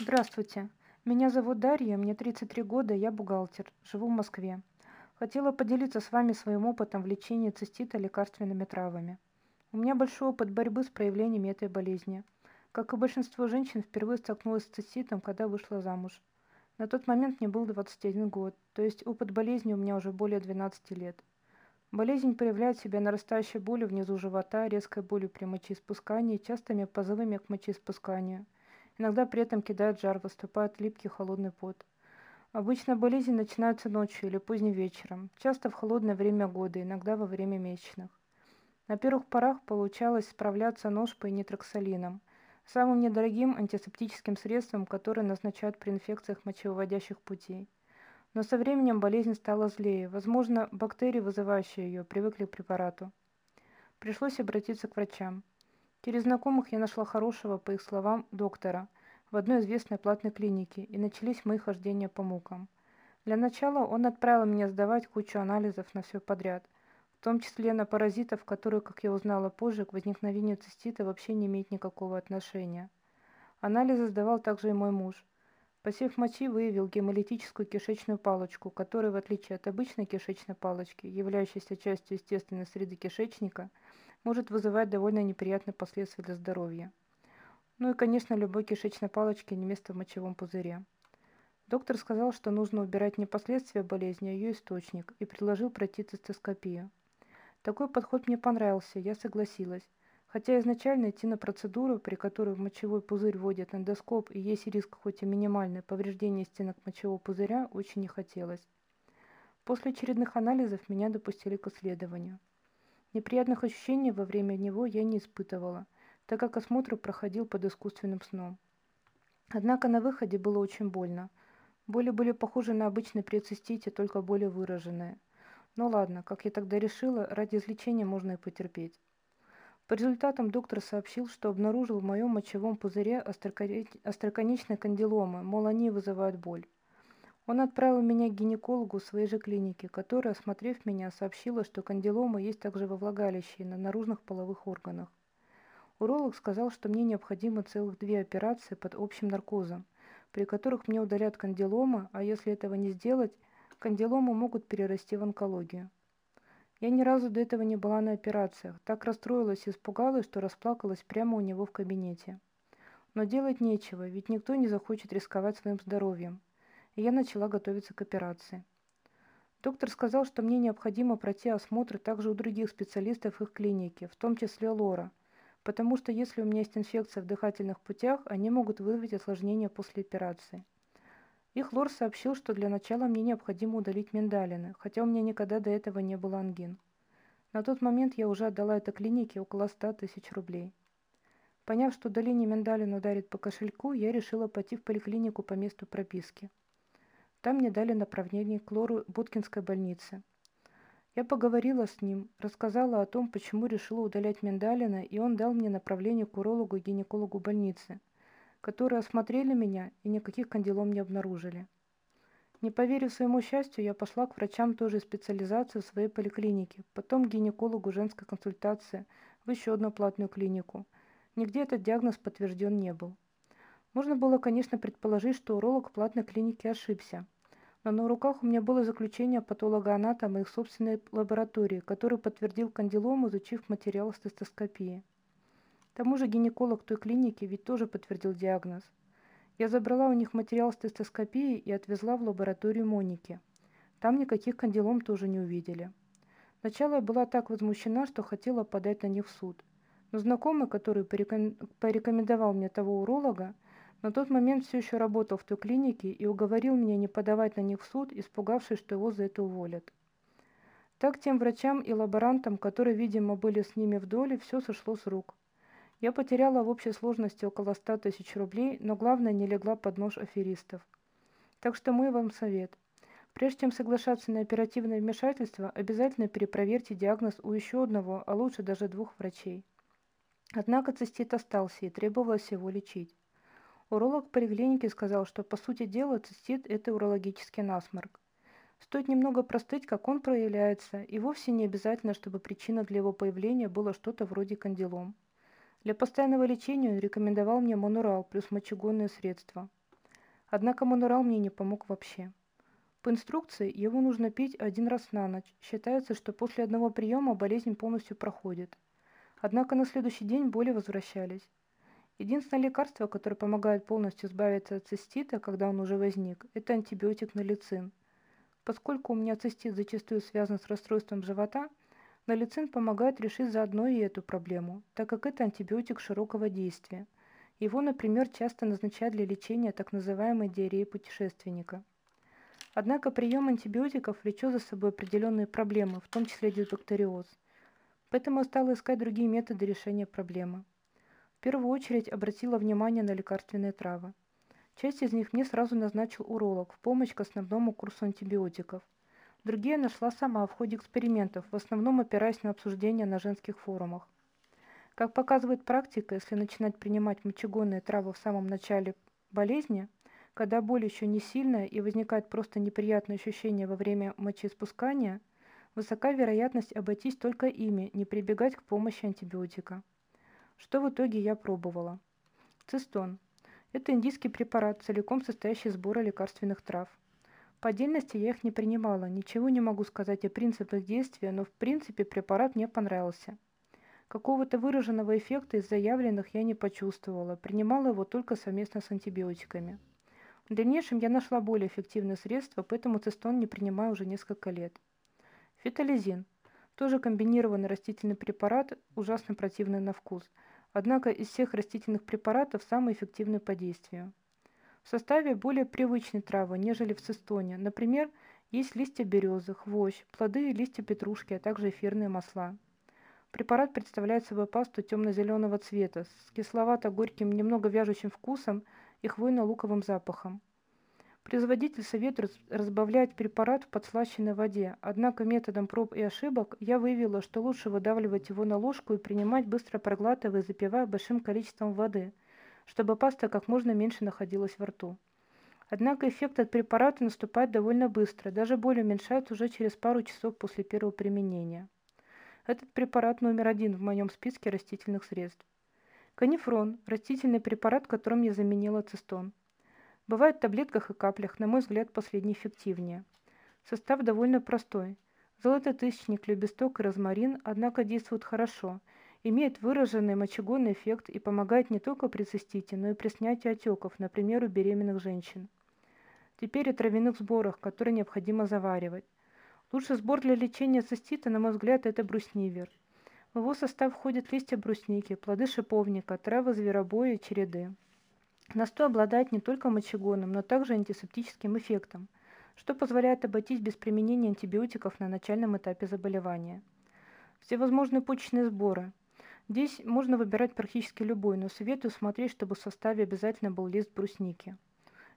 Здравствуйте. Меня зовут Дарья, мне 33 года, я бухгалтер, живу в Москве. Хотела поделиться с вами своим опытом в лечении цистита лекарственными травами. У меня большой опыт борьбы с проявлениями этой болезни. Как и большинство женщин, впервые столкнулась с циститом, когда вышла замуж. На тот момент мне был 21 год, то есть опыт болезни у меня уже более 12 лет. Болезнь проявляет себя нарастающей болью внизу живота, резкой болью при мочеиспускании, частыми позывами к мочеиспусканию – Иногда при этом кидает жар, выступает липкий холодный пот. Обычно болезни начинаются ночью или поздним вечером, часто в холодное время года, иногда во время месячных. На первых порах получалось справляться ножпой и нитроксалином, самым недорогим антисептическим средством, которое назначают при инфекциях мочевыводящих путей. Но со временем болезнь стала злее, возможно, бактерии, вызывающие ее, привыкли к препарату. Пришлось обратиться к врачам. Через знакомых я нашла хорошего, по их словам, доктора в одной известной платной клинике, и начались мои хождения по мукам. Для начала он отправил меня сдавать кучу анализов на все подряд, в том числе на паразитов, которые, как я узнала позже, к возникновению цистита вообще не имеют никакого отношения. Анализы сдавал также и мой муж. Посев мочи выявил гемолитическую кишечную палочку, которая, в отличие от обычной кишечной палочки, являющейся частью естественной среды кишечника, может вызывать довольно неприятные последствия для здоровья. Ну и, конечно, любой кишечной палочке не место в мочевом пузыре. Доктор сказал, что нужно убирать не последствия болезни, а ее источник, и предложил пройти цистоскопию. Такой подход мне понравился, я согласилась. Хотя изначально идти на процедуру, при которой в мочевой пузырь вводят эндоскоп и есть риск хоть и минимальное повреждение стенок мочевого пузыря, очень не хотелось. После очередных анализов меня допустили к исследованию. Неприятных ощущений во время него я не испытывала, так как осмотр проходил под искусственным сном. Однако на выходе было очень больно. Боли были похожи на обычный при только более выраженные. Но ладно, как я тогда решила, ради излечения можно и потерпеть. По результатам доктор сообщил, что обнаружил в моем мочевом пузыре остроконечные кандиломы, мол, они вызывают боль. Он отправил меня к гинекологу своей же клинике, которая, осмотрев меня, сообщила, что кандилома есть также во влагалище и на наружных половых органах. Уролог сказал, что мне необходимо целых две операции под общим наркозом, при которых мне удалят кандиломы, а если этого не сделать, кандиломы могут перерасти в онкологию. Я ни разу до этого не была на операциях, так расстроилась и испугалась, что расплакалась прямо у него в кабинете. Но делать нечего, ведь никто не захочет рисковать своим здоровьем и я начала готовиться к операции. Доктор сказал, что мне необходимо пройти осмотр также у других специалистов их клиники, в том числе Лора, потому что если у меня есть инфекция в дыхательных путях, они могут вызвать осложнения после операции. Их лор сообщил, что для начала мне необходимо удалить миндалины, хотя у меня никогда до этого не было ангин. На тот момент я уже отдала этой клинике около 100 тысяч рублей. Поняв, что удаление миндалин ударит по кошельку, я решила пойти в поликлинику по месту прописки. Там мне дали направление к Лору Буткинской больнице. Я поговорила с ним, рассказала о том, почему решила удалять миндалина, и он дал мне направление к урологу и гинекологу больницы, которые осмотрели меня и никаких кандилом не обнаружили. Не поверив своему счастью, я пошла к врачам той же специализации в своей поликлинике, потом к гинекологу женской консультации в еще одну платную клинику. Нигде этот диагноз подтвержден не был. Можно было, конечно, предположить, что уролог в платной клинике ошибся. Но на руках у меня было заключение патологоанатома их собственной лаборатории, который подтвердил кандилом, изучив материал стестоскопии. К тому же гинеколог той клиники ведь тоже подтвердил диагноз. Я забрала у них материал стестоскопии и отвезла в лабораторию Моники. Там никаких кандилом тоже не увидели. Сначала я была так возмущена, что хотела подать на них в суд. Но знакомый, который порекомендовал мне того уролога, на тот момент все еще работал в той клинике и уговорил меня не подавать на них в суд, испугавшись, что его за это уволят. Так тем врачам и лаборантам, которые, видимо, были с ними в доле, все сошло с рук. Я потеряла в общей сложности около 100 тысяч рублей, но главное не легла под нож аферистов. Так что мой вам совет. Прежде чем соглашаться на оперативное вмешательство, обязательно перепроверьте диагноз у еще одного, а лучше даже двух врачей. Однако цистит остался и требовалось его лечить. Уролог поликлиники сказал, что по сути дела цистит – это урологический насморк. Стоит немного простыть, как он проявляется, и вовсе не обязательно, чтобы причина для его появления было что-то вроде кандилом. Для постоянного лечения он рекомендовал мне монурал плюс мочегонные средства. Однако манурал мне не помог вообще. По инструкции его нужно пить один раз на ночь. Считается, что после одного приема болезнь полностью проходит. Однако на следующий день боли возвращались. Единственное лекарство, которое помогает полностью избавиться от цистита, когда он уже возник, это антибиотик налицин. Поскольку у меня цистит зачастую связан с расстройством живота, налицин помогает решить заодно и эту проблему, так как это антибиотик широкого действия. Его, например, часто назначают для лечения так называемой диареи путешественника. Однако прием антибиотиков влечет за собой определенные проблемы, в том числе дисбактериоз. Поэтому я стала искать другие методы решения проблемы. В первую очередь обратила внимание на лекарственные травы. Часть из них мне сразу назначил уролог в помощь к основному курсу антибиотиков. Другие нашла сама в ходе экспериментов, в основном опираясь на обсуждения на женских форумах. Как показывает практика, если начинать принимать мочегонные травы в самом начале болезни, когда боль еще не сильная и возникает просто неприятное ощущение во время мочеиспускания, высока вероятность обойтись только ими, не прибегать к помощи антибиотика. Что в итоге я пробовала? Цистон. Это индийский препарат, целиком состоящий из сбора лекарственных трав. По отдельности я их не принимала, ничего не могу сказать о принципах действия, но в принципе препарат мне понравился. Какого-то выраженного эффекта из заявленных я не почувствовала, принимала его только совместно с антибиотиками. В дальнейшем я нашла более эффективные средства, поэтому цистон не принимаю уже несколько лет. Фитолизин. Тоже комбинированный растительный препарат, ужасно противный на вкус – однако из всех растительных препаратов самый эффективный по действию. В составе более привычные травы, нежели в цистоне. Например, есть листья березы, хвощ, плоды и листья петрушки, а также эфирные масла. Препарат представляет собой пасту темно-зеленого цвета с кисловато-горьким, немного вяжущим вкусом и хвойно-луковым запахом. Производитель советует разбавлять препарат в подслащенной воде, однако методом проб и ошибок я выявила, что лучше выдавливать его на ложку и принимать быстро проглатывая запивая большим количеством воды, чтобы паста как можно меньше находилась во рту. Однако эффект от препарата наступает довольно быстро, даже боль уменьшается уже через пару часов после первого применения. Этот препарат номер один в моем списке растительных средств. Канифрон – растительный препарат, которым я заменила цистон. Бывает в таблетках и каплях, на мой взгляд, последний эффективнее. Состав довольно простой. Золототысячник, лебесток и розмарин, однако действуют хорошо, имеет выраженный мочегонный эффект и помогает не только при цистите, но и при снятии отеков, например, у беременных женщин. Теперь о травяных сборах, которые необходимо заваривать. Лучший сбор для лечения цистита, на мой взгляд, это бруснивер. В его состав входят листья брусники, плоды шиповника, травы зверобоя и череды. Настой обладает не только мочегонным, но также антисептическим эффектом, что позволяет обойтись без применения антибиотиков на начальном этапе заболевания. Всевозможные почечные сборы. Здесь можно выбирать практически любой, но советую смотреть, чтобы в составе обязательно был лист брусники.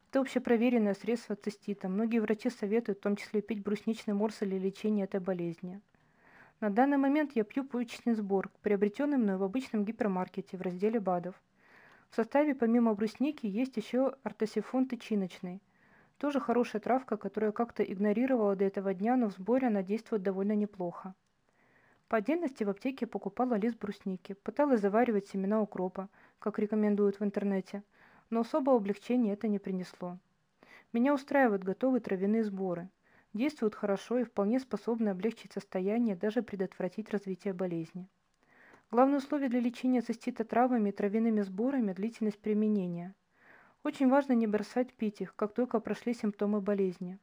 Это общепроверенное средство от цистита. Многие врачи советуют в том числе пить брусничный морс для лечения этой болезни. На данный момент я пью почечный сбор, приобретенный мной в обычном гипермаркете в разделе БАДов – в составе помимо брусники есть еще ортосифон тычиночный. Тоже хорошая травка, которую я как-то игнорировала до этого дня, но в сборе она действует довольно неплохо. По отдельности в аптеке покупала лист брусники, пыталась заваривать семена укропа, как рекомендуют в интернете, но особого облегчения это не принесло. Меня устраивают готовые травяные сборы. Действуют хорошо и вполне способны облегчить состояние, даже предотвратить развитие болезни. Главное условие для лечения цистита травами и травяными сборами – длительность применения. Очень важно не бросать пить их, как только прошли симптомы болезни.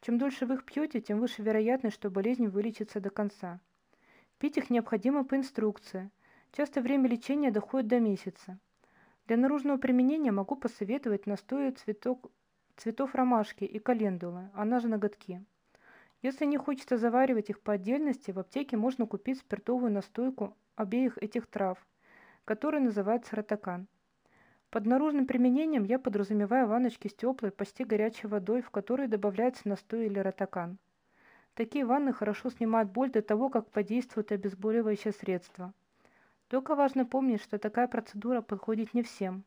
Чем дольше вы их пьете, тем выше вероятность, что болезнь вылечится до конца. Пить их необходимо по инструкции. Часто время лечения доходит до месяца. Для наружного применения могу посоветовать настои цветок, цветов ромашки и календулы, она же ноготки. Если не хочется заваривать их по отдельности, в аптеке можно купить спиртовую настойку обеих этих трав, который называется ротакан. Под наружным применением я подразумеваю ванночки с теплой, почти горячей водой, в которой добавляется настой или ротакан. Такие ванны хорошо снимают боль до того, как подействует обезболивающее средство. Только важно помнить, что такая процедура подходит не всем.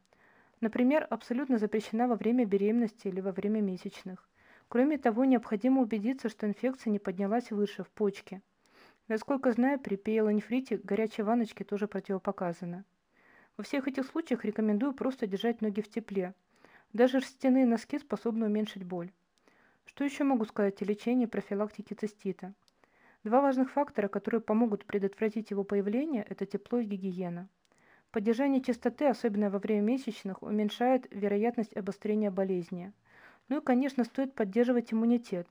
Например, абсолютно запрещена во время беременности или во время месячных. Кроме того, необходимо убедиться, что инфекция не поднялась выше, в почке. Насколько знаю, при пиелонефрите горячие ванночки тоже противопоказаны. Во всех этих случаях рекомендую просто держать ноги в тепле. Даже шерстяные носки способны уменьшить боль. Что еще могу сказать о лечении и профилактике цистита? Два важных фактора, которые помогут предотвратить его появление, это тепло и гигиена. Поддержание чистоты, особенно во время месячных, уменьшает вероятность обострения болезни. Ну и, конечно, стоит поддерживать иммунитет.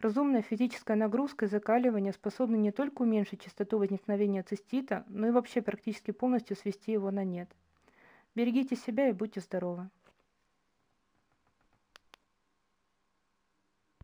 Разумная физическая нагрузка и закаливание способны не только уменьшить частоту возникновения цистита, но и вообще практически полностью свести его на нет. Берегите себя и будьте здоровы!